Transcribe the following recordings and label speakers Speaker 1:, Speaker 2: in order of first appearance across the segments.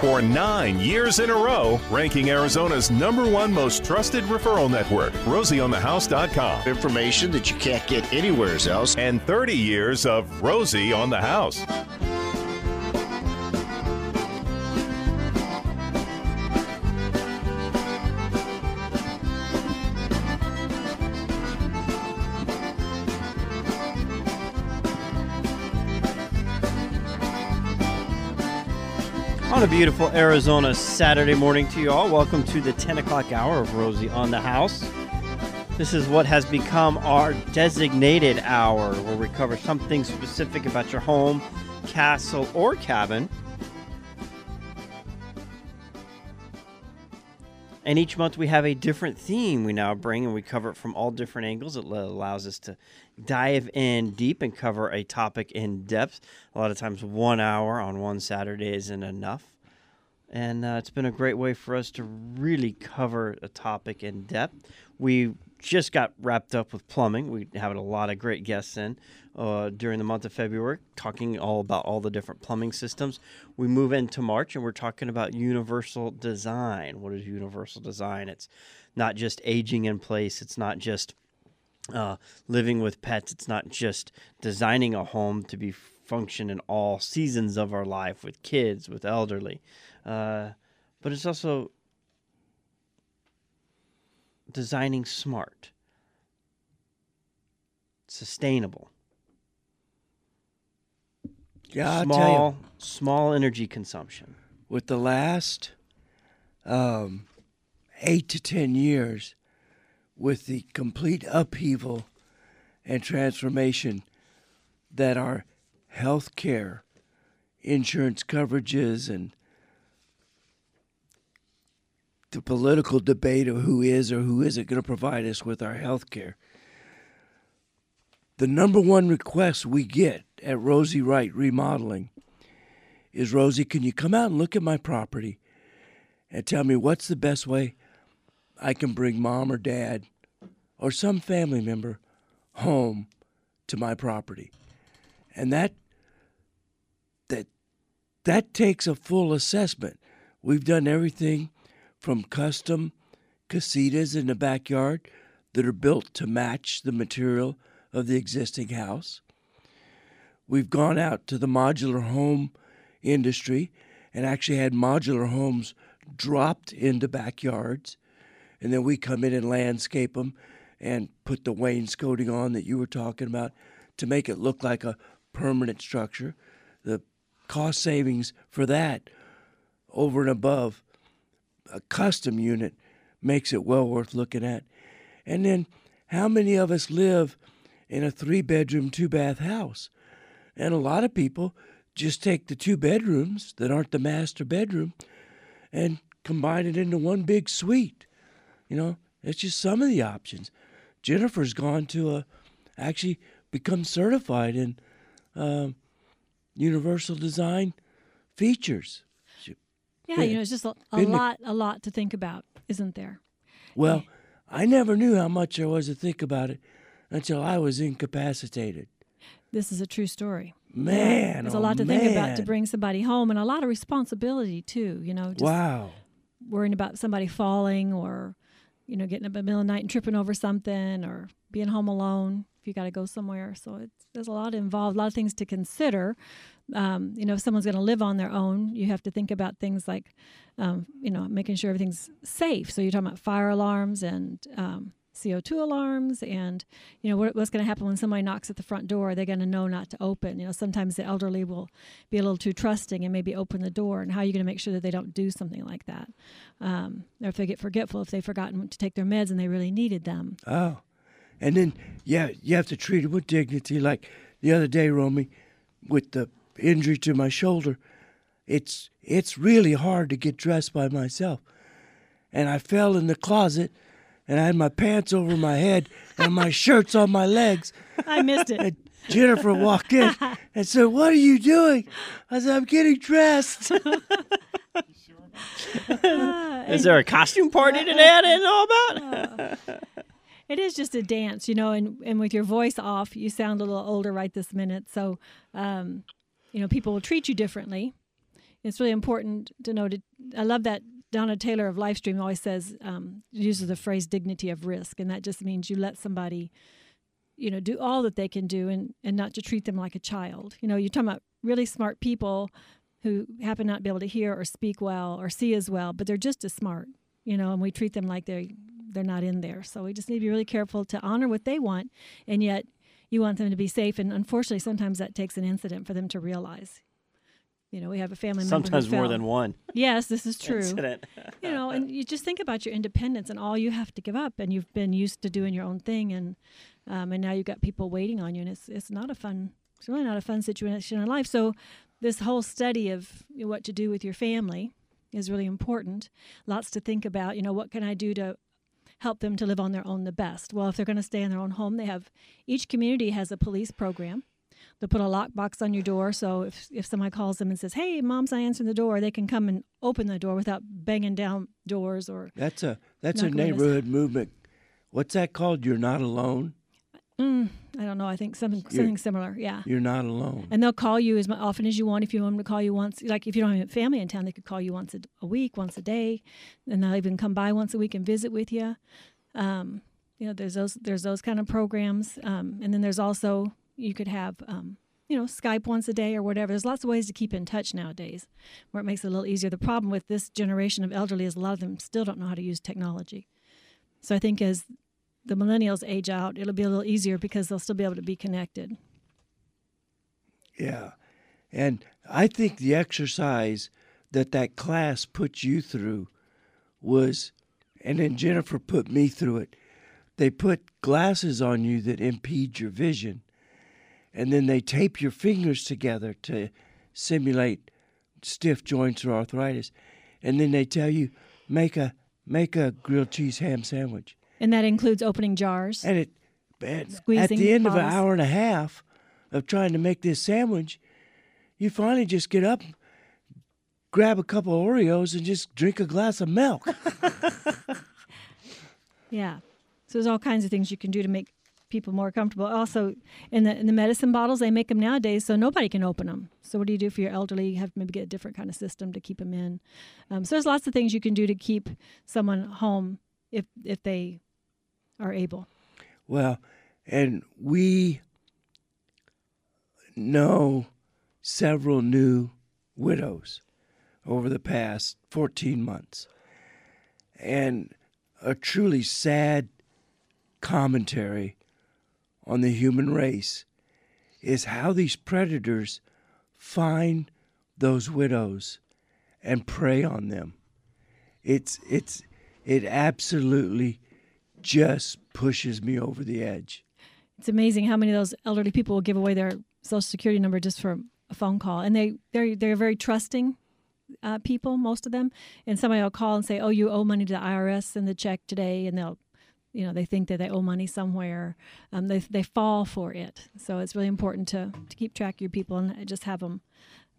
Speaker 1: for nine years in a row, ranking Arizona's number one most trusted referral network, RosieOnTheHouse.com.
Speaker 2: Information that you can't get anywhere else.
Speaker 1: And 30 years of Rosie on the House.
Speaker 3: A beautiful Arizona Saturday morning to you all, welcome to the 10 o'clock hour of Rosie on the House. This is what has become our designated hour where we cover something specific about your home, castle, or cabin. And each month we have a different theme we now bring, and we cover it from all different angles. It allows us to dive in deep and cover a topic in depth. A lot of times, one hour on one Saturday isn't enough. And uh, it's been a great way for us to really cover a topic in depth. We just got wrapped up with plumbing. We had a lot of great guests in uh, during the month of February, talking all about all the different plumbing systems. We move into March and we're talking about universal design. What is universal design? It's not just aging in place, it's not just uh, living with pets, it's not just designing a home to be function in all seasons of our life with kids, with elderly, uh, but it's also designing smart, sustainable.
Speaker 4: Yeah,
Speaker 3: small, small energy consumption.
Speaker 4: with the last um, eight to ten years, with the complete upheaval and transformation that our health care, insurance coverages, and the political debate of who is or who isn't going to provide us with our health care. The number one request we get at Rosie Wright Remodeling is Rosie, can you come out and look at my property and tell me what's the best way I can bring mom or dad or some family member home to my property? And that that that takes a full assessment. We've done everything from custom casitas in the backyard that are built to match the material of the existing house. We've gone out to the modular home industry and actually had modular homes dropped into backyards. And then we come in and landscape them and put the wainscoting on that you were talking about to make it look like a permanent structure. The cost savings for that over and above a custom unit makes it well worth looking at. And then how many of us live in a three bedroom, two bath house? And a lot of people just take the two bedrooms that aren't the master bedroom and combine it into one big suite. You know, it's just some of the options. Jennifer's gone to a actually become certified in um, universal design features.
Speaker 5: Yeah, you know, it's just a, a lot, a lot to think about, isn't there?
Speaker 4: Well, I never knew how much there was to think about it until I was incapacitated.
Speaker 5: This is a true story.
Speaker 4: Man,
Speaker 5: There's a
Speaker 4: oh,
Speaker 5: lot to think about to bring somebody home, and a lot of responsibility too. You know, just
Speaker 4: Wow.
Speaker 5: worrying about somebody falling, or you know, getting up in the middle of the night and tripping over something, or being home alone if you got to go somewhere. So it's there's a lot involved, a lot of things to consider. Um, you know, if someone's going to live on their own, you have to think about things like, um, you know, making sure everything's safe. So you're talking about fire alarms and um, CO2 alarms, and you know what, what's going to happen when somebody knocks at the front door. Are they going to know not to open? You know, sometimes the elderly will be a little too trusting and maybe open the door. And how are you going to make sure that they don't do something like that? Um, or if they get forgetful, if they've forgotten to take their meds and they really needed them.
Speaker 4: Oh. And then, yeah, you have to treat it with dignity. Like the other day, Romy, with the injury to my shoulder, it's it's really hard to get dressed by myself. And I fell in the closet, and I had my pants over my head and my shirts on my legs.
Speaker 5: I missed it.
Speaker 4: And Jennifer walked in and said, "What are you doing?" I said, "I'm getting dressed."
Speaker 3: Is there a costume party today I didn't know about?
Speaker 5: It is just a dance, you know, and, and with your voice off, you sound a little older right this minute. So, um, you know, people will treat you differently. it's really important to know. To, I love that Donna Taylor of Livestream always says um, uses the phrase "dignity of risk," and that just means you let somebody, you know, do all that they can do, and and not to treat them like a child. You know, you're talking about really smart people who happen not to be able to hear or speak well or see as well, but they're just as smart. You know, and we treat them like they're they're not in there. So we just need to be really careful to honor what they want, and yet you want them to be safe. And unfortunately, sometimes that takes an incident for them to realize. You know, we have a family member.
Speaker 3: Sometimes more
Speaker 5: fell.
Speaker 3: than one.
Speaker 5: Yes, this is true.
Speaker 3: Incident.
Speaker 5: you know, and you just think about your independence and all you have to give up, and you've been used to doing your own thing, and um, and now you've got people waiting on you, and it's it's not a fun, it's really not a fun situation in life. So this whole study of you know, what to do with your family is really important. Lots to think about. You know, what can I do to help them to live on their own the best? Well, if they're going to stay in their own home, they have each community has a police program. They'll put a lockbox on your door, so if if somebody calls them and says, "Hey, mom's not answering the door," they can come and open the door without banging down doors or
Speaker 4: That's a that's a neighborhood movement. What's that called? You're not alone.
Speaker 5: Mm, I don't know. I think something
Speaker 4: You're-
Speaker 5: something similar. Yeah.
Speaker 4: You're not alone.
Speaker 5: And they'll call you as often as you want. If you want them to call you once, like if you don't have family in town, they could call you once a, a week, once a day, and they'll even come by once a week and visit with you. Um, you know, there's those there's those kind of programs, um, and then there's also you could have um, you know Skype once a day or whatever. There's lots of ways to keep in touch nowadays, where it makes it a little easier. The problem with this generation of elderly is a lot of them still don't know how to use technology. So I think as the millennials age out, it'll be a little easier because they'll still be able to be connected.
Speaker 4: Yeah. And I think the exercise that that class put you through was, and then Jennifer put me through it. They put glasses on you that impede your vision, and then they tape your fingers together to simulate stiff joints or arthritis, and then they tell you make a make a grilled cheese ham sandwich,
Speaker 5: And that includes opening jars.
Speaker 4: and it and at the end of an hour and a half of trying to make this sandwich, you finally just get up, grab a couple of Oreos, and just drink a glass of milk.
Speaker 5: Yeah. So there's all kinds of things you can do to make people more comfortable. Also, in the in the medicine bottles, they make them nowadays so nobody can open them. So what do you do for your elderly? You have to maybe get a different kind of system to keep them in. Um, so there's lots of things you can do to keep someone home if if they are able.
Speaker 4: Well, and we know several new widows over the past 14 months. And a truly sad commentary on the human race is how these predators find those widows and prey on them. It's it's it absolutely just pushes me over the edge.
Speaker 5: It's amazing how many of those elderly people will give away their social security number just for a phone call, and they they're they're very trusting uh, people, most of them. And somebody will call and say, "Oh, you owe money to the IRS, send the check today," and they'll, you know, they think that they owe money somewhere. Um, they they fall for it. So it's really important to to keep track of your people and just have them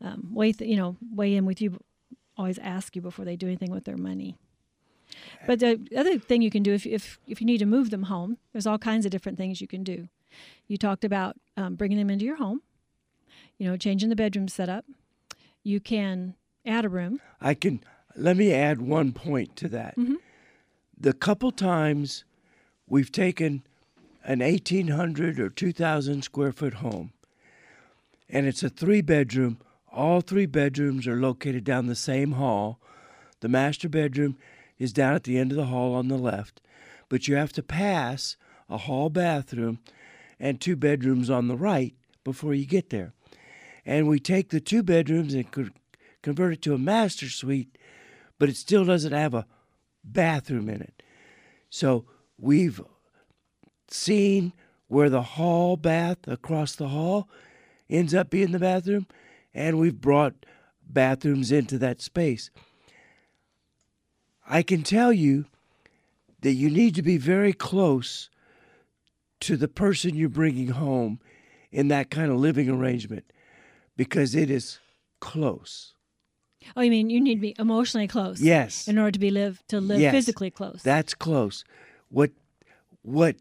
Speaker 5: um, weigh th- you know weigh in with you. Always ask you before they do anything with their money. But the other thing you can do if, if if you need to move them home, there's all kinds of different things you can do. You talked about um, bringing them into your home. You know, changing the bedroom setup. You can add a room.
Speaker 4: I can let me add one point to that. The couple times we've taken an 1800 or 2000 square foot home and it's a three bedroom, all three bedrooms are located down the same hall. The master bedroom is down at the end of the hall on the left, but you have to pass a hall bathroom and two bedrooms on the right before you get there. And we take the two bedrooms and convert it to a master suite, but it still doesn't have a bathroom in it. So we've seen where the hall bath across the hall ends up being the bathroom, and we've brought bathrooms into that space. I can tell you that you need to be very close to the person you're bringing home in that kind of living arrangement because it is close.
Speaker 5: Oh, you mean you need to be emotionally close?
Speaker 4: Yes.
Speaker 5: In order to be live to live
Speaker 4: Yes.
Speaker 5: physically close.
Speaker 4: That's close. What what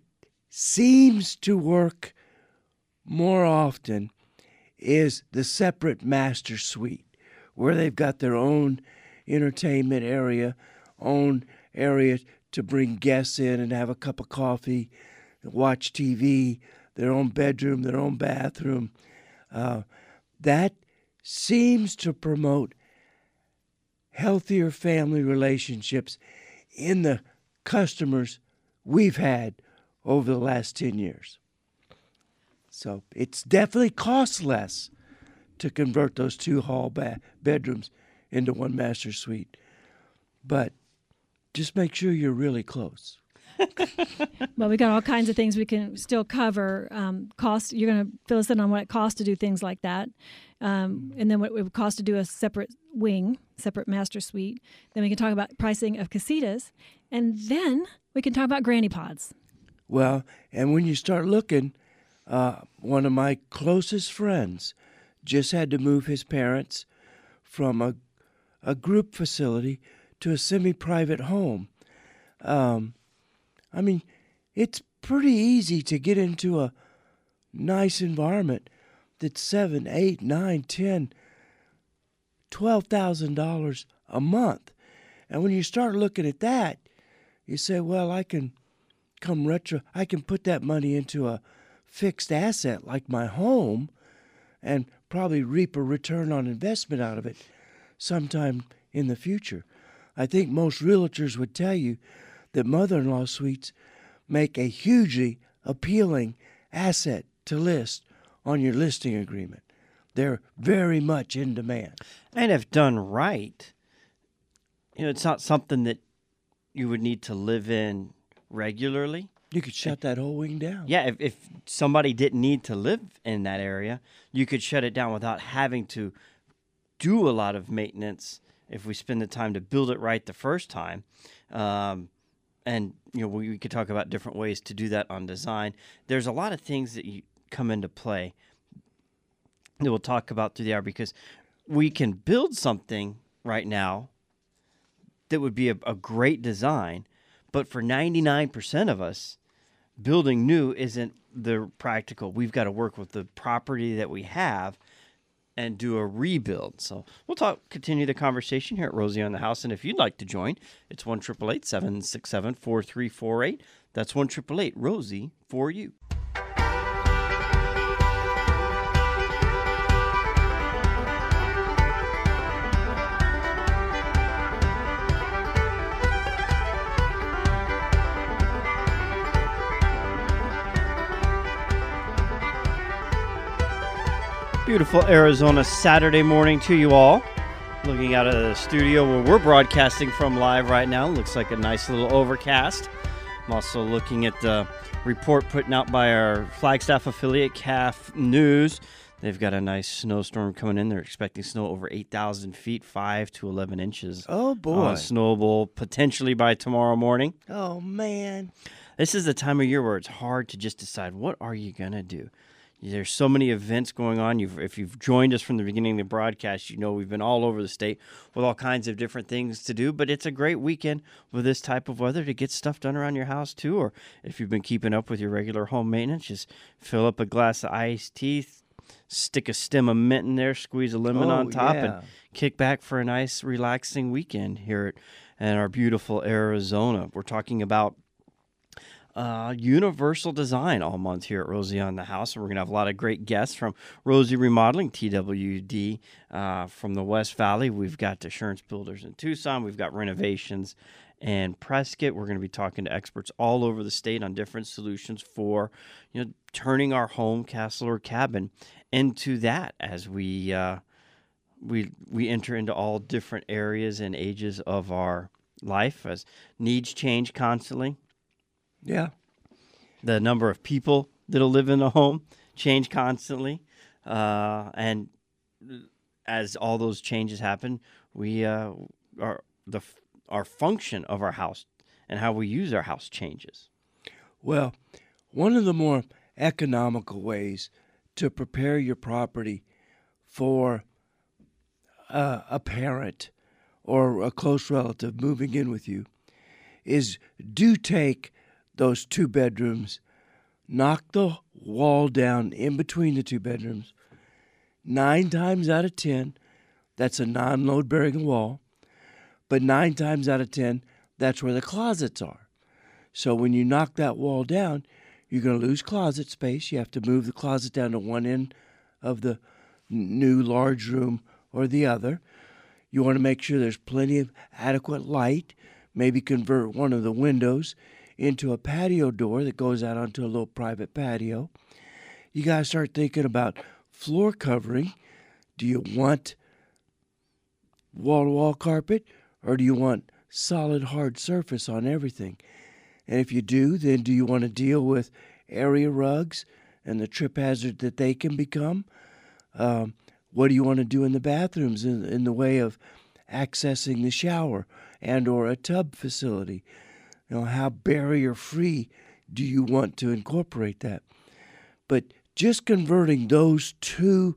Speaker 4: seems to work more often is the separate master suite where they've got their own entertainment area, own area to bring guests in and have a cup of coffee, watch TV, their own bedroom, their own bathroom. Uh, that seems to promote healthier family relationships in the customers we've had over the last 10 years. So it's definitely cost less to convert those two hall ba- bedrooms into one master suite. But just make sure you're really close.
Speaker 5: Well, we got all kinds of things we can still cover. Um, cost. You're going to fill us in on what it costs to do things like that, um, and then what it would cost to do a separate wing, separate master suite. Then we can talk about pricing of casitas, and then we can talk about granny pods.
Speaker 4: Well, and when you start looking, uh, one of my closest friends just had to move his parents from a, a group facility to a semi private home. Um, I mean, it's pretty easy to get into a nice environment that's seven, eight, nine, ten, twelve thousand dollars a month. And when you start looking at that, you say, well, I can come retro I can put that money into a fixed asset like my home and probably reap a return on investment out of it sometime in the future. I think most realtors would tell you that mother in law suites make a hugely appealing asset to list on your listing agreement. They're very much in demand.
Speaker 3: And if done right, you know, it's not something that you would need to live in regularly.
Speaker 4: You could shut that whole wing down.
Speaker 3: Yeah, if, if somebody didn't need to live in that area, you could shut it down without having to do a lot of maintenance if we spend the time to build it right the first time. Um, and you know, we, we could talk about different ways to do that on design. There's a lot of things that you come into play that we'll talk about through the hour because we can build something right now that would be a, a great design, but for 99% of us, building new isn't the practical. We've got to work with the property that we have and do a rebuild. So we'll talk, continue the conversation here at Rosie on the House. And if you'd like to join, it's one triple eight seven six seven four three four eight. That's one triple eight Rosie for you. Beautiful Arizona Saturday morning to you all. Looking out of the studio where we're broadcasting from live right now. Looks like a nice little overcast. I'm also looking at the report putting out by our Flagstaff affiliate, KAFF News. They've got a nice snowstorm coming in. They're expecting snow over 8,000 feet, 5 to 11 inches.
Speaker 4: Oh, boy.
Speaker 3: On Snowbowl, potentially by tomorrow morning.
Speaker 4: Oh, man.
Speaker 3: This is the time of year where it's hard to just decide what are you going to do. There's so many events going on. You've, if you've joined us from the beginning of the broadcast, you know we've been all over the state with all kinds of different things to do. But it's a great weekend with this type of weather to get stuff done around your house too. Or if you've been keeping up with your regular home maintenance, just fill up a glass of iced tea, stick a stem of mint in there, squeeze a lemon
Speaker 4: Oh,
Speaker 3: on top,
Speaker 4: yeah.
Speaker 3: and kick back for a nice, relaxing weekend here at, at our beautiful Arizona. We're talking about uh, universal design all month here at Rosie on the House. And we're going to have a lot of great guests from Rosie Remodeling, TWD, uh, from the West Valley. We've got Assurance Builders in Tucson. We've got Renovations and Prescott. We're going to be talking to experts all over the state on different solutions for, you know, turning our home, castle, or cabin into that as we uh, we we enter into all different areas and ages of our life as needs change constantly
Speaker 4: Yeah.
Speaker 3: the number of people that'll live in a home change constantly, uh, and as all those changes happen, we uh, our the our function of our house and how we use our house changes.
Speaker 4: Well, one of the more economical ways to prepare your property for uh, a parent or a close relative moving in with you is do take those two bedrooms, knock the wall down in between the two bedrooms. Nine times out of ten, that's a non load bearing wall. But nine times out of 10, that's where the closets are. So when you knock that wall down, you're going to lose closet space. You have to move the closet down to one end of the new large room or the other. You want to make sure there's plenty of adequate light. Maybe convert one of the windows into a patio door that goes out onto a little private patio. You got to start thinking about floor covering. Do you want wall to wall carpet or do you want solid hard surface on everything? And if you do, then do you want to deal with area rugs and the trip hazard that they can become? Um, what do you want to do in the bathrooms in, in the way of accessing the shower and or a tub facility? Know, how barrier free do you want to incorporate that? But just converting those two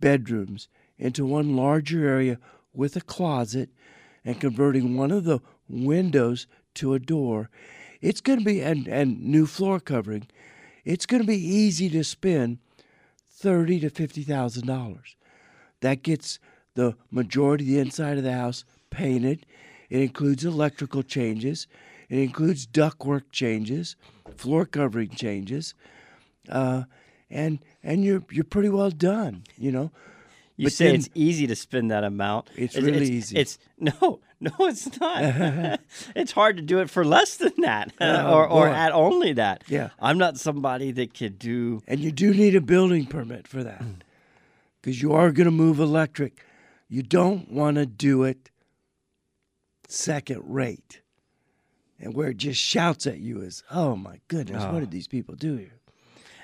Speaker 4: bedrooms into one larger area with a closet and converting one of the windows to a door, it's going to be and and new floor covering. It's going to be easy to spend thirty to fifty thousand dollars. That gets the majority of the inside of the house painted. It includes electrical changes. It includes ductwork changes, floor covering changes, uh, and and you're you're pretty well done. You know.
Speaker 3: You
Speaker 4: But
Speaker 3: say
Speaker 4: then-
Speaker 3: it's easy to spend that amount.
Speaker 4: It's
Speaker 3: It-
Speaker 4: really easy.
Speaker 3: It's no, no, it's not. it's hard to do it for less than that,
Speaker 4: Oh,
Speaker 3: or or at only that.
Speaker 4: Yeah.
Speaker 3: I'm not somebody that could do.
Speaker 4: And you do need a building permit for that because you are going to move electric. You don't want to do it second rate. And where it just shouts at you is, oh my goodness,
Speaker 3: Oh.
Speaker 4: what did ah. these people do here?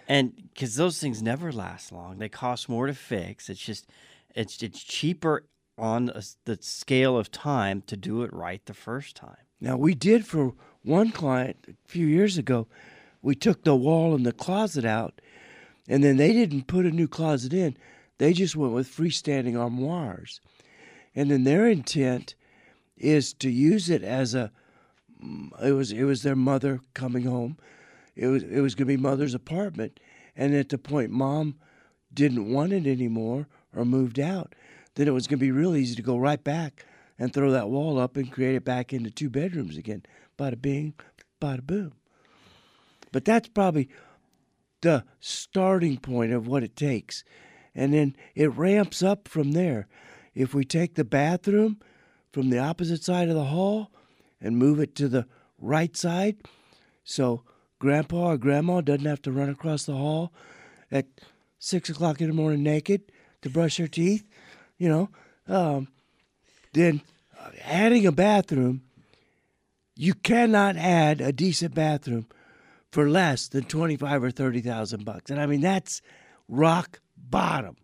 Speaker 3: and because those things never last long they cost more to fix it's just it's it's cheaper on a the scale of time to do it right the first time
Speaker 4: Now, we did for one client a few years ago, we took the wall and the closet out, and then they didn't put a new closet in. They just went with freestanding armoires. And then their intent is to use it as a it was it was their mother coming home. It was it was going to be mother's apartment, and at the point mom didn't want it anymore or moved out, then it was going to be real easy to go right back and throw that wall up and create it back into two bedrooms again. Bada bing, bada boom. But that's probably the starting point of what it takes. And then it ramps up from there. If we take the bathroom from the opposite side of the hall and move it to the right side, so grandpa or grandma doesn't have to run across the hall at six o'clock in the morning naked to brush their teeth, you know, um, then uh, adding a bathroom, you cannot add a decent bathroom for less than twenty five or thirty thousand bucks, and I mean that's rock bottom.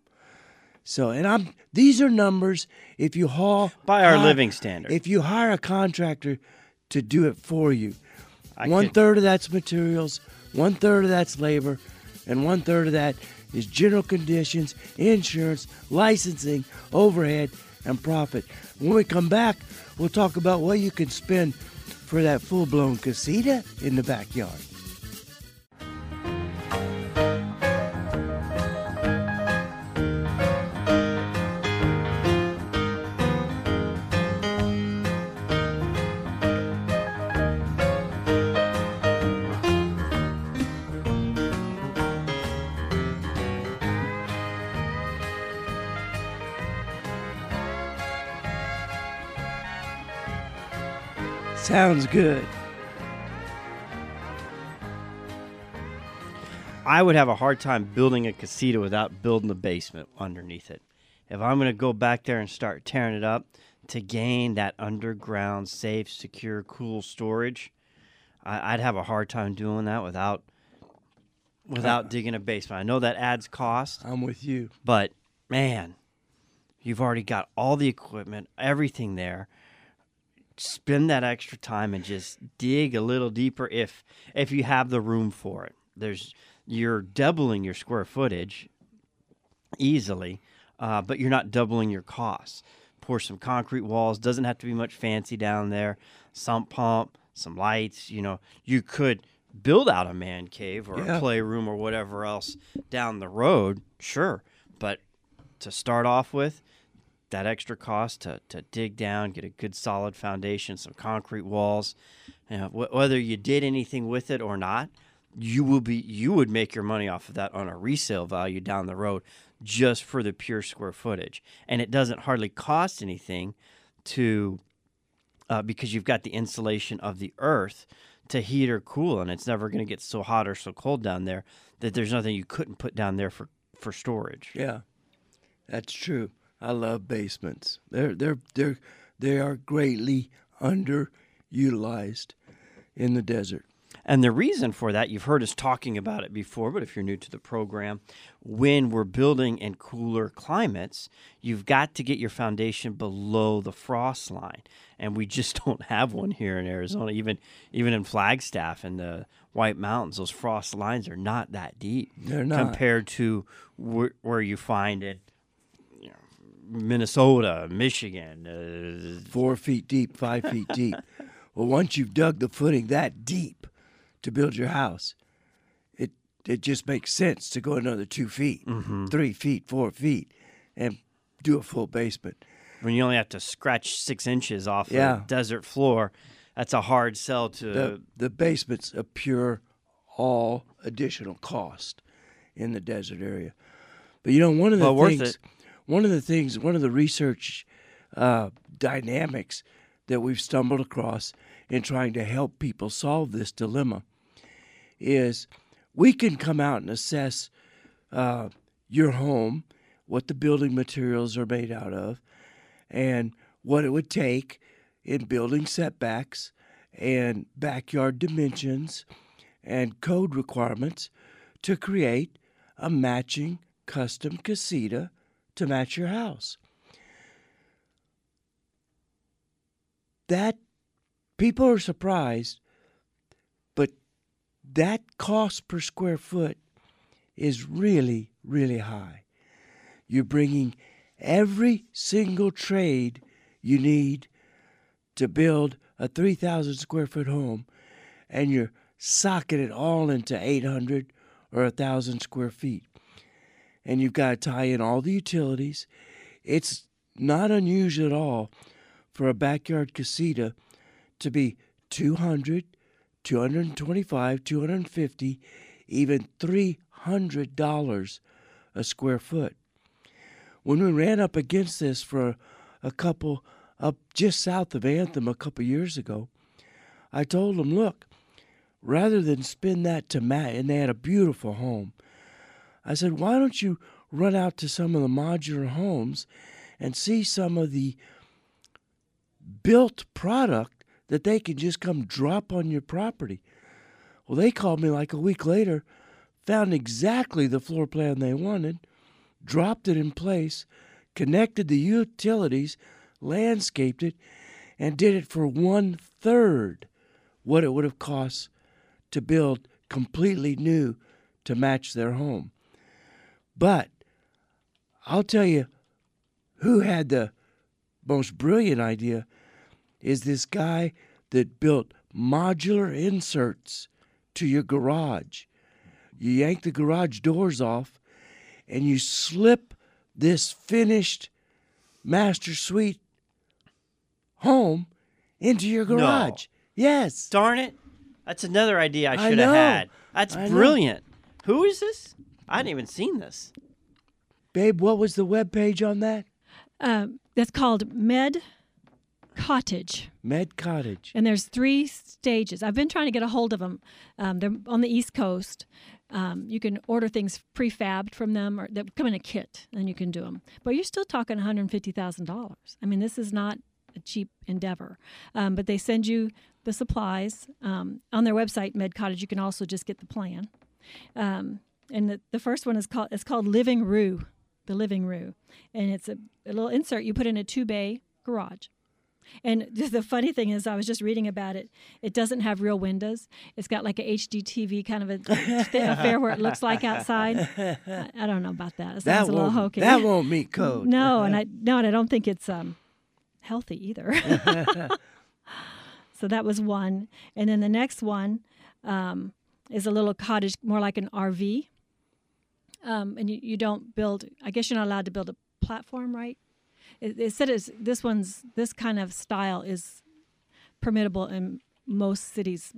Speaker 4: So, and I'm these are numbers. If you haul
Speaker 3: by our
Speaker 4: hi-
Speaker 3: living standard
Speaker 4: if you hire a contractor to do it for you,
Speaker 3: I
Speaker 4: one
Speaker 3: could-
Speaker 4: third of that's materials, one third of that's labor, and one third of that is general conditions, insurance, licensing, overhead, and profit. When we come back, we'll talk about what you can spend for that full blown casita in the backyard. Sounds good.
Speaker 3: I would have a hard time building a casita without building the basement underneath it. If I'm going to go back there and start tearing it up to gain that underground, safe, secure, cool storage, I, I'd have a hard time doing that without without digging a basement. I know that adds cost,
Speaker 4: I'm with you.
Speaker 3: but man, you've already got all the equipment, everything there. Spend that extra time and just dig a little deeper if if you have the room for it. There's you're doubling your square footage easily, uh, but you're not doubling your costs. Pour some concrete walls. Doesn't have to be much fancy down there. Sump pump, some lights. You know, you could build out a man cave or
Speaker 4: Yeah.
Speaker 3: a playroom or whatever else down the road. Sure, but to start off with, that extra cost to, to dig down, get a good solid foundation, some concrete walls. You know, wh- whether you did anything with it or not, you will be you would make your money off of that on a resale value down the road just for the pure square footage. And it doesn't hardly cost anything to uh, because you've got the insulation of the earth to heat or cool, and it's never going to get so hot or so cold down there that there's nothing you couldn't put down there for for storage.
Speaker 4: Yeah, that's true. I love basements. They're they're they're they are greatly underutilized in the desert.
Speaker 3: And the reason for that, you've heard us talking about it before, but if you're new to the program, when we're building in cooler climates, you've got to get your foundation below the frost line. And we just don't have one here in Arizona. Even even in Flagstaff and the White Mountains, those frost lines are not that deep
Speaker 4: They're not.
Speaker 3: compared to where, where you find it. Minnesota, Michigan, uh,
Speaker 4: Four feet deep, five feet deep. Well, once you've dug the footing that deep to build your house, it it just makes sense to go another two feet, three feet, four feet, and do a full basement.
Speaker 3: when you only have to scratch six inches off
Speaker 4: Yeah.
Speaker 3: a desert floor, that's a hard sell to.
Speaker 4: the the basement's a pure all additional cost in the desert area. But you know, one of the
Speaker 3: Well,
Speaker 4: things. One of the things, one of the research uh, dynamics that we've stumbled across in trying to help people solve this dilemma is we can come out and assess uh, your home, what the building materials are made out of, and what it would take in building setbacks and backyard dimensions and code requirements to create a matching custom casita to match your house. That people are surprised, but that cost per square foot is really, really high. You're bringing every single trade you need to build a 3,000 square foot home, and you're socking it all into 800 or 1,000 square feet. And you've got to tie in all the utilities. It's not unusual at all for a backyard casita to be 200, 225, 250, even $300 a square foot. When we ran up against this for a couple up just south of Anthem a couple years ago, I told them, look, rather than spend that to Matt, and they had a beautiful home, I said, why don't you run out to some of the modular homes and see some of the built product that they can just come drop on your property? Well, they called me like a week later, found exactly the floor plan they wanted, dropped it in place, connected the utilities, landscaped it, and did it for one third what it would have cost to build completely new to match their home. But I'll tell you who had the most brilliant idea is this guy that built modular inserts to your garage. You yank the garage doors off and you slip this finished master suite home into your
Speaker 3: No.
Speaker 4: garage. Yes.
Speaker 3: Darn it! That's another idea I
Speaker 4: I
Speaker 3: should have had. That's
Speaker 4: I know.
Speaker 3: brilliant. Who is this? I hadn't even seen this.
Speaker 4: Babe, what was the web page on that?
Speaker 5: Um, that's called Med Cottage.
Speaker 4: Med Cottage.
Speaker 5: And there's three stages. I've been trying to get a hold of them. Um, they're on the East Coast. Um, you can order things prefabbed from them, or they come in a kit, and you can do them. But you're still talking $150,000. I mean, this is not a cheap endeavor. Um, but they send you the supplies um, on their website, Med Cottage. You can also just get the plan. Um, and the, the first one is called it's called Living Roo, the Living Roo, and it's a, a little insert you put in a two bay garage. And the funny thing is, I was just reading about it. It doesn't have real windows. It's got like a HDTV kind of a th- affair where it looks like outside. I, I don't know about that. It
Speaker 4: That
Speaker 5: a little
Speaker 4: won't,
Speaker 5: hokey.
Speaker 4: that won't meet code.
Speaker 5: No, and I no, and I don't think it's um, healthy either. so that was one, and then the next one um, is a little cottage, more like an RV. Um, and you, you don't build. I guess you're not allowed to build a platform, right? it, it said it's, this one's this kind of style is permittable and most cities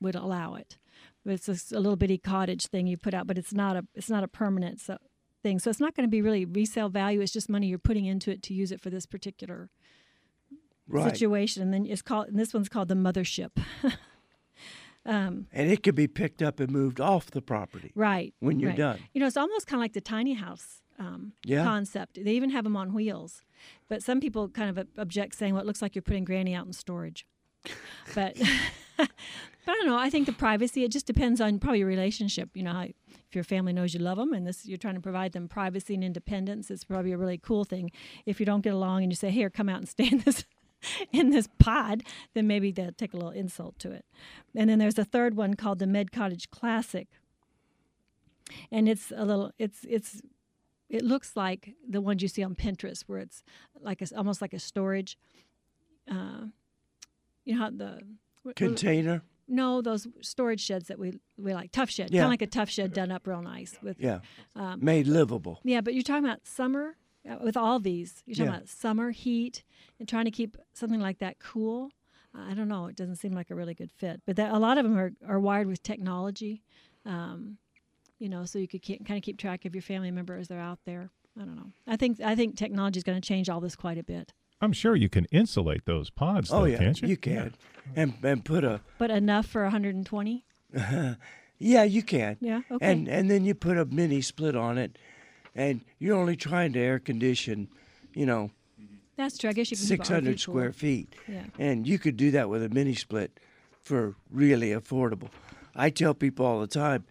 Speaker 5: would allow it. But it's a, a little bitty cottage thing you put out, but it's not a it's not a permanent so, thing. So it's not going to be really resale value. It's just money you're putting into it to use it for this particular
Speaker 4: Right.
Speaker 5: situation. And then it's called and this one's called the mothership. um,
Speaker 4: And it could be picked up and moved off the property.
Speaker 5: right.
Speaker 4: When you're
Speaker 5: right.
Speaker 4: done.
Speaker 5: You know, it's almost kind of like the tiny house um,
Speaker 4: Yeah.
Speaker 5: concept. They even have them on wheels. But some people kind of object, saying, "Well, it looks like you're putting Granny out in storage." But, but I don't know. I think the privacy. It just depends on probably your relationship. You know, how, if your family knows you love them, and this you're trying to provide them privacy and independence, it's probably a really cool thing. If you don't get along and you say, "Here, come out and stay in this." In this pod, then maybe they'll take a little insult to it. And then there's a third one called the Med Cottage Classic, and it's a little it's it's it looks like the ones you see on Pinterest where it's like a, almost like a storage uh, you know how the what-
Speaker 4: Container.
Speaker 5: no those storage sheds that we we like Tuff Shed
Speaker 4: Yeah.
Speaker 5: kind of like a Tuff Shed done up real nice with
Speaker 4: Yeah.
Speaker 5: um,
Speaker 4: Made livable.
Speaker 5: yeah but you're talking about summer with all these you're talking
Speaker 4: Yeah.
Speaker 5: about summer heat and trying to keep something like that cool I don't know it doesn't seem like a really good fit but that, a lot of them are, are wired with technology um, you know, so you could keep, kind of keep track of your family members as they're out there. I don't know. I think I think technology is going to change all this quite a bit,
Speaker 6: I'm sure you can insulate those pods,
Speaker 4: Oh
Speaker 6: though,
Speaker 4: yeah,
Speaker 6: can't you?
Speaker 4: You can, and and put a
Speaker 5: but enough for 120.
Speaker 4: yeah, you can.
Speaker 5: Yeah, okay.
Speaker 4: And and then you put a mini split on it, and you're only trying to air condition, you know,
Speaker 5: That's true. I guess you can
Speaker 4: 600 square feet.
Speaker 5: Yeah.
Speaker 4: And you could do that with a mini split for really affordable. I tell people all the time,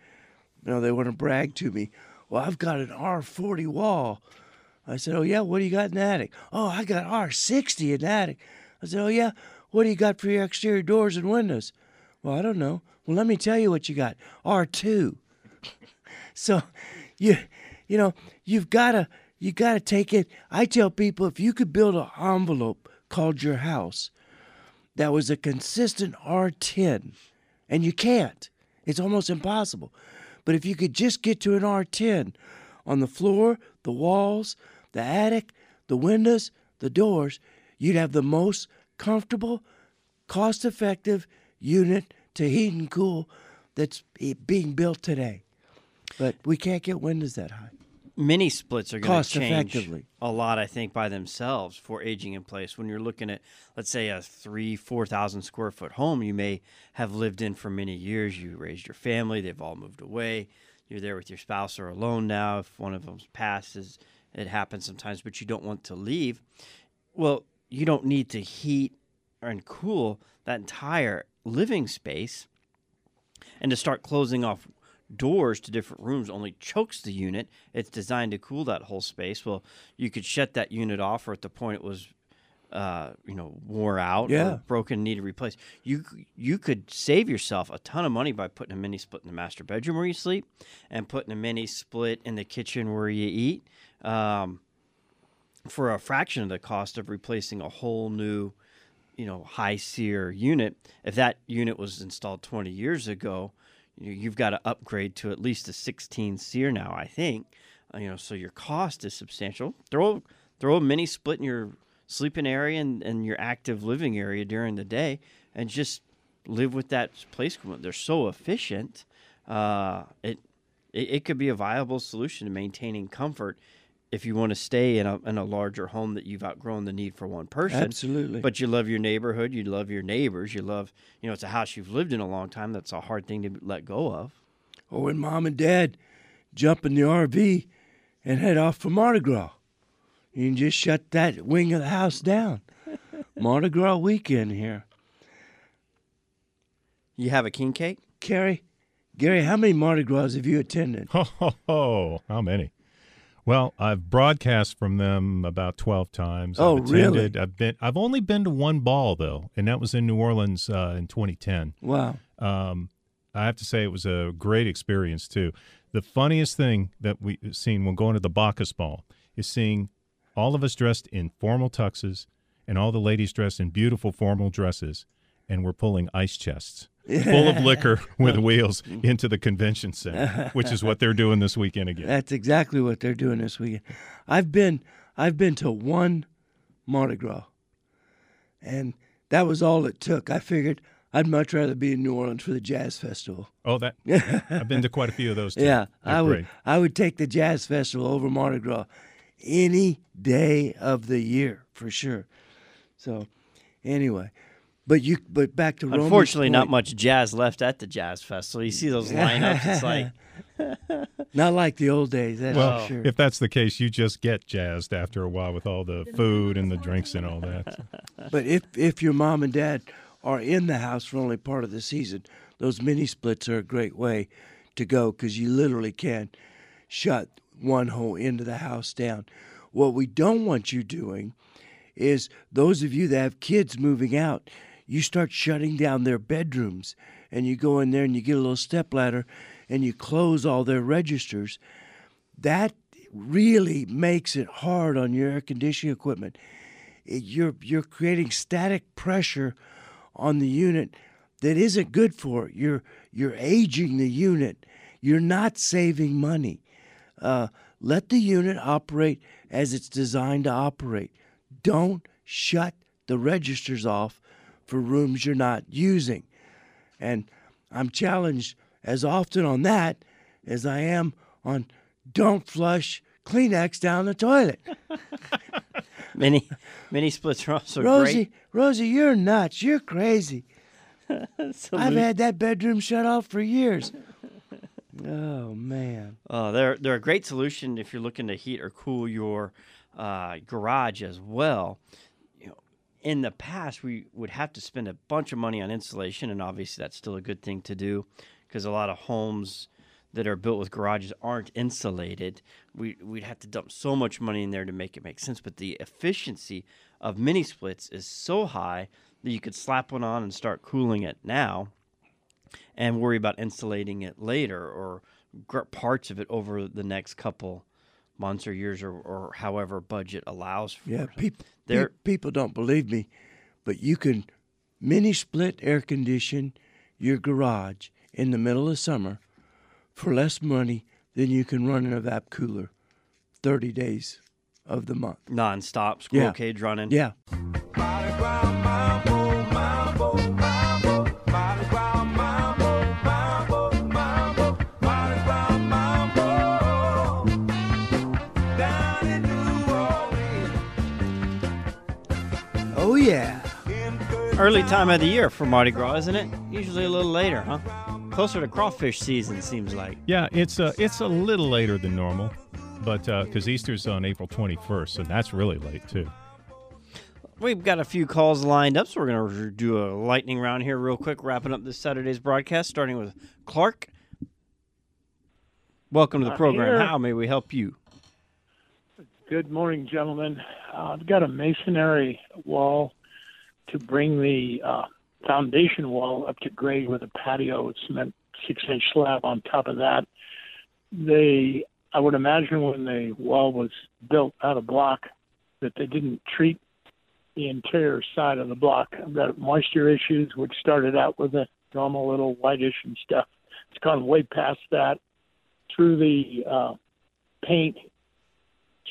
Speaker 4: you know, they want to brag to me. Well, I've got an R40 wall. I said, Oh, yeah, what do you got in the attic? Oh, I got R60 in the attic. I said, Oh, yeah, what do you got for your exterior doors and windows? Well, I don't know. Well, let me tell you what you got R2. So, you, you know, you've got to, you got to take it. I tell people if you could build an envelope called your house that was a consistent R10, and you can't, it's almost impossible. But if you could just get to an R10 on the floor, the walls, the attic, the windows, the doors, you'd have the most comfortable, cost effective unit to heat and cool that's being built today. But we can't get windows that high.
Speaker 3: Mini splits are going to change a lot, I think, by themselves for aging in place. When you're looking at, let's say, a three, four thousand square foot home, you may have lived in for many years. You raised your family; they've all moved away. You're there with your spouse or alone now. If one of them's passes, it happens sometimes, but you don't want to leave. Well, you don't need to heat and cool that entire living space and to start closing off doors to different rooms only chokes the unit. It's designed to cool that whole space. Well, you could shut that unit off, or at the point it was, uh, you know, wore out
Speaker 4: Yeah.
Speaker 3: or broken, needed replaced. You you could save yourself a ton of money by putting a mini split in the master bedroom where you sleep, and putting a mini split in the kitchen where you eat. Um, for a fraction of the cost of replacing a whole new, you know, high SEER unit. If that unit was installed 20 years ago, you've got to upgrade to at least a 16 SEER now, I think. Uh, you know, so your cost is substantial. Throw throw a mini split in your sleeping area and, and your active living area during the day, and just live with that place. They're so efficient. Uh, it, it it could be a viable solution to maintaining comfort if you want to stay in a in a larger home that you've outgrown the need for one person.
Speaker 4: Absolutely.
Speaker 3: But you love your neighborhood, you love your neighbors, you love you know it's a house you've lived in a long time. That's a hard thing to let go of.
Speaker 4: Oh, when mom and dad jump in the RV and head off for Mardi Gras. You can just shut that wing of the house down. Mardi Gras weekend here.
Speaker 3: You have a king cake.
Speaker 4: Carrie, Gary, how many Mardi Gras have you attended?
Speaker 6: Ho, ho, ho. How many? Well, I've broadcast from them about 12 times.
Speaker 4: Oh,
Speaker 6: I've
Speaker 4: really?
Speaker 6: I've been I've only been to one ball though, and that was in New Orleans uh, in 2010.
Speaker 4: Wow.
Speaker 6: Um, I have to say it was a great experience too. The funniest thing that we've seen when going to the Bacchus Ball is seeing all of us dressed in formal tuxes and all the ladies dressed in beautiful formal dresses, and we're pulling ice chests full of liquor with wheels into the convention center, which is what they're doing this weekend again.
Speaker 4: That's exactly what they're doing this weekend. I've been I've been to one Mardi Gras. And that was all it took. I figured I'd much rather be in New Orleans for the jazz festival.
Speaker 6: Oh, that I've been to quite a few of those. Too.
Speaker 4: Yeah,
Speaker 6: They're
Speaker 4: I would
Speaker 6: great.
Speaker 4: I would take the jazz festival over Mardi Gras any day of the year for sure. So anyway, but you but back to Roman's
Speaker 3: Unfortunately, not much jazz left at the jazz festival. You see those lineups, it's like
Speaker 4: Not like the old days, that's
Speaker 6: Well,
Speaker 4: sure.
Speaker 6: if that's the case, you just get jazzed after a while with all the food and the drinks and all that.
Speaker 4: But if if your mom and dad are in the house for only part of the season, those mini splits are a great way to go because you literally can shut one whole end of the house down. What we don't want you doing is those of you that have kids moving out, you start shutting down their bedrooms and you go in there and you get a little step ladder and you close all their registers. That really makes it hard on your air conditioning equipment it- you're you're creating static pressure on the unit that isn't good for it. You're you're aging the unit. You're not saving money. Uh, let the unit operate as it's designed to operate. Don't shut the registers off for rooms you're not using. And I'm challenged as often on that as I am on don't flush Kleenex down the toilet.
Speaker 3: mini mini splits are also
Speaker 4: Rosie, Rosie, you're nuts. You're crazy. I've had that bedroom shut off for years. Oh man.
Speaker 3: Oh, they're they're a great solution if you're looking to heat or cool your uh, garage as well. In the past we would have to spend a bunch of money on insulation, and obviously that's still a good thing to do because a lot of homes that are built with garages aren't insulated. We we'd have to dump so much money in there to make it make sense. But the efficiency of mini splits is so high that you could slap one on and start cooling it now and worry about insulating it later or parts of it over the next couple months or years or, or however budget allows for.
Speaker 4: Yeah, people
Speaker 3: There-
Speaker 4: people don't believe me, but you can mini split air condition your garage in the middle of summer for less money than you can run an evap cooler 30 days of the month.
Speaker 3: Non-stop squirrel
Speaker 4: Yeah.
Speaker 3: cage running.
Speaker 4: Yeah. Oh yeah.
Speaker 3: Early time of the year for Mardi Gras, isn't it? Usually a little later, huh? Closer to crawfish season, seems like.
Speaker 6: Yeah, it's a it's a little later than normal, but uh, because Easter's on April 21st, so that's really late too.
Speaker 3: We've got a few calls lined up, so we're going to do a lightning round here real quick, wrapping up this Saturday's broadcast, starting with Clark. Welcome to the
Speaker 7: I'm
Speaker 3: program.
Speaker 7: here.
Speaker 3: How may we help you?
Speaker 7: Good morning, gentlemen. Uh, I've got a masonry wall to bring the uh, foundation wall up to grade with a patio cement six inch slab on top of that. They, I would imagine, when the wall was built out of block, that they didn't treat the interior side of the block. I've got moisture issues, which started out with a normal little whitish and stuff. It's gone way past that through the uh, paint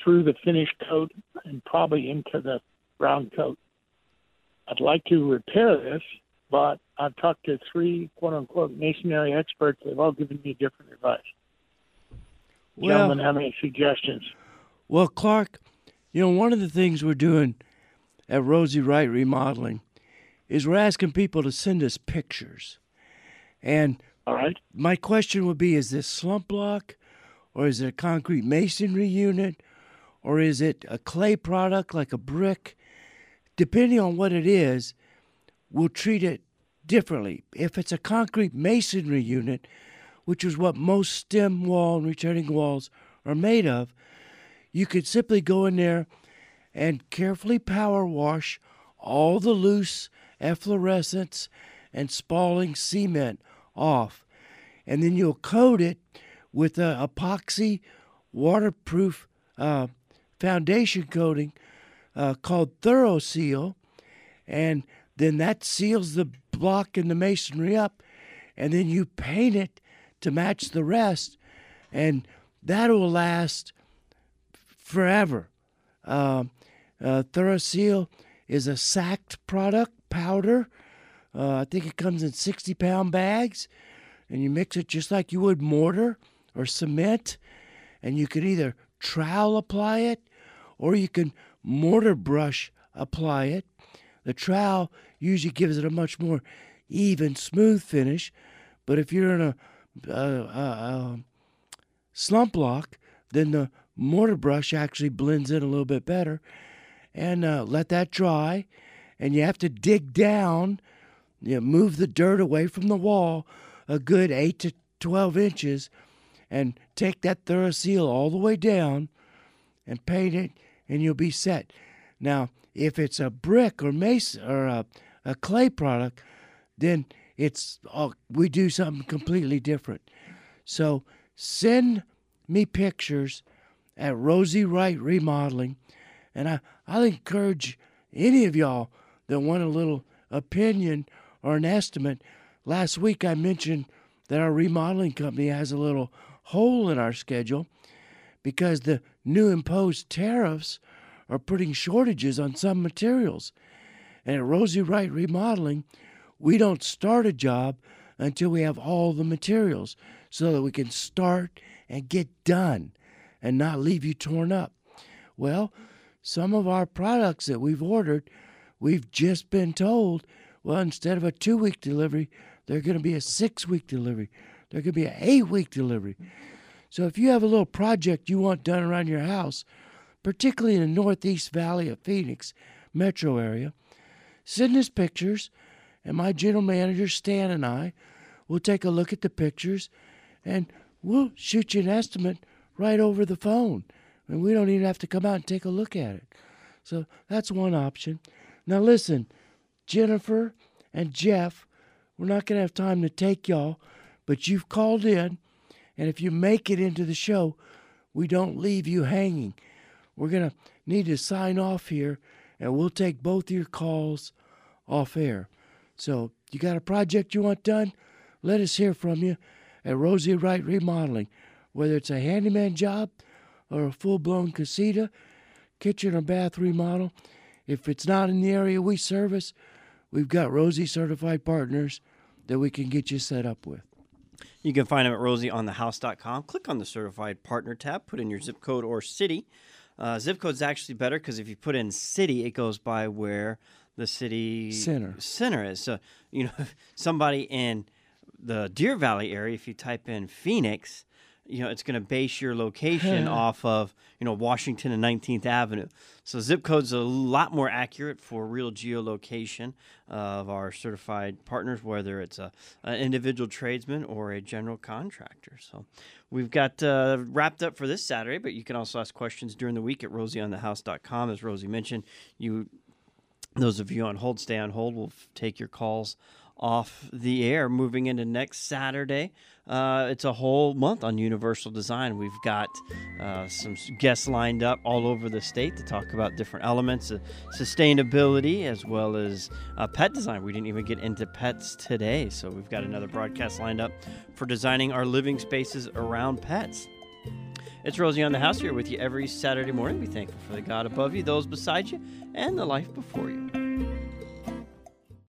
Speaker 7: through the finish coat and probably into the brown coat. I'd like to repair this, but I've talked to three quote unquote masonry experts. They've all given me different advice.
Speaker 4: Well,
Speaker 7: Gentlemen, have any suggestions?
Speaker 4: Well, Clark, you know, one of the things we're doing at Rosie Wright Remodeling is we're asking people to send us pictures. And
Speaker 7: All right.
Speaker 4: my question would be is this slump block or is it a concrete masonry unit or is it a clay product like a brick? Depending on what it is, we'll treat it differently. If it's a concrete masonry unit, which is what most stem wall and returning walls are made of, you could simply go in there and carefully power wash all the loose efflorescence and spalling cement off. And then you'll coat it with an epoxy waterproof uh, foundation coating uh, called Thoroseal. And then that seals the block and the masonry up. And then you paint it to match the rest. And that'll last forever. Um, Uh, Thoroseal is a sacked product powder. Uh, I think it comes in 60 pound bags, and you mix it just like you would mortar or cement. And you could either trowel apply it or you can mortar brush apply it. The trowel usually gives it a much more even, smooth finish. But if you're in a, a, a, a slump block, then the mortar brush actually blends in a little bit better. And uh, let that dry. And you have to dig down, you know, move the dirt away from the wall a good 8 to 12 inches, and take that Thoroseal all the way down and paint it, and you'll be set. Now, if it's a brick or mason or a, a clay product, then it's all, we do something completely different. So send me pictures at Rosie Wright Remodeling, and I, I'll encourage any of y'all that want a little opinion or an estimate. Last week I mentioned that our remodeling company has a little hole in our schedule because the new imposed tariffs are putting shortages on some materials. And at Rosie Wright Remodeling, we don't start a job until we have all the materials so that we can start and get done and not leave you torn up. Well, some of our products that we've ordered, we've just been told, well, instead of a two week delivery, they're going to be a six week delivery. Going to be an eight week delivery. So if you have a little project you want done around your house, particularly in the Northeast Valley of Phoenix metro area, send us pictures, and my general manager, Stan, and I will take a look at the pictures and we'll shoot you an estimate right over the phone. And we don't even have to come out and take a look at it. So that's one option. Now, listen, Jennifer and Jeff, we're not going to have time to take y'all, but you've called in. And if you make it into the show, we don't leave you hanging. We're going to need to sign off here, and we'll take both your calls off air. So, you got a project you want done? Let us hear from you at Rosie Wright Remodeling, whether it's a handyman job or a full blown casita, kitchen or bath remodel. If it's not in the area we service, we've got Rosie certified partners that we can get you set up with.
Speaker 3: You can find them at rosieonthehouse.com. Click on the certified partner tab, put in your zip code or city. Uh, zip code's actually better because if you put in city, it goes by where the city
Speaker 4: Center.
Speaker 3: center is. So, you know, if somebody in the Deer Valley area, if you type in Phoenix, you know, it's going to base your location off of, you know, Washington and 19th Avenue. So zip code's are a lot more accurate for real geolocation of our certified partners, whether it's a, an individual tradesman or a general contractor. So we've got uh, wrapped up for this Saturday, but you can also ask questions during the week at rosieonthehouse.com. As Rosie mentioned, you those of you on hold, stay on hold. We'll take your calls off the air moving into next Saturday. Uh, it's a whole month on Universal Design. We've got uh, some guests lined up all over the state to talk about different elements of sustainability as well as uh, pet design. We didn't even get into pets today, so we've got another broadcast lined up for designing our living spaces around pets. It's Rosie on the House here with you every Saturday morning. Be thankful for the God above you, those beside you, and the life before you.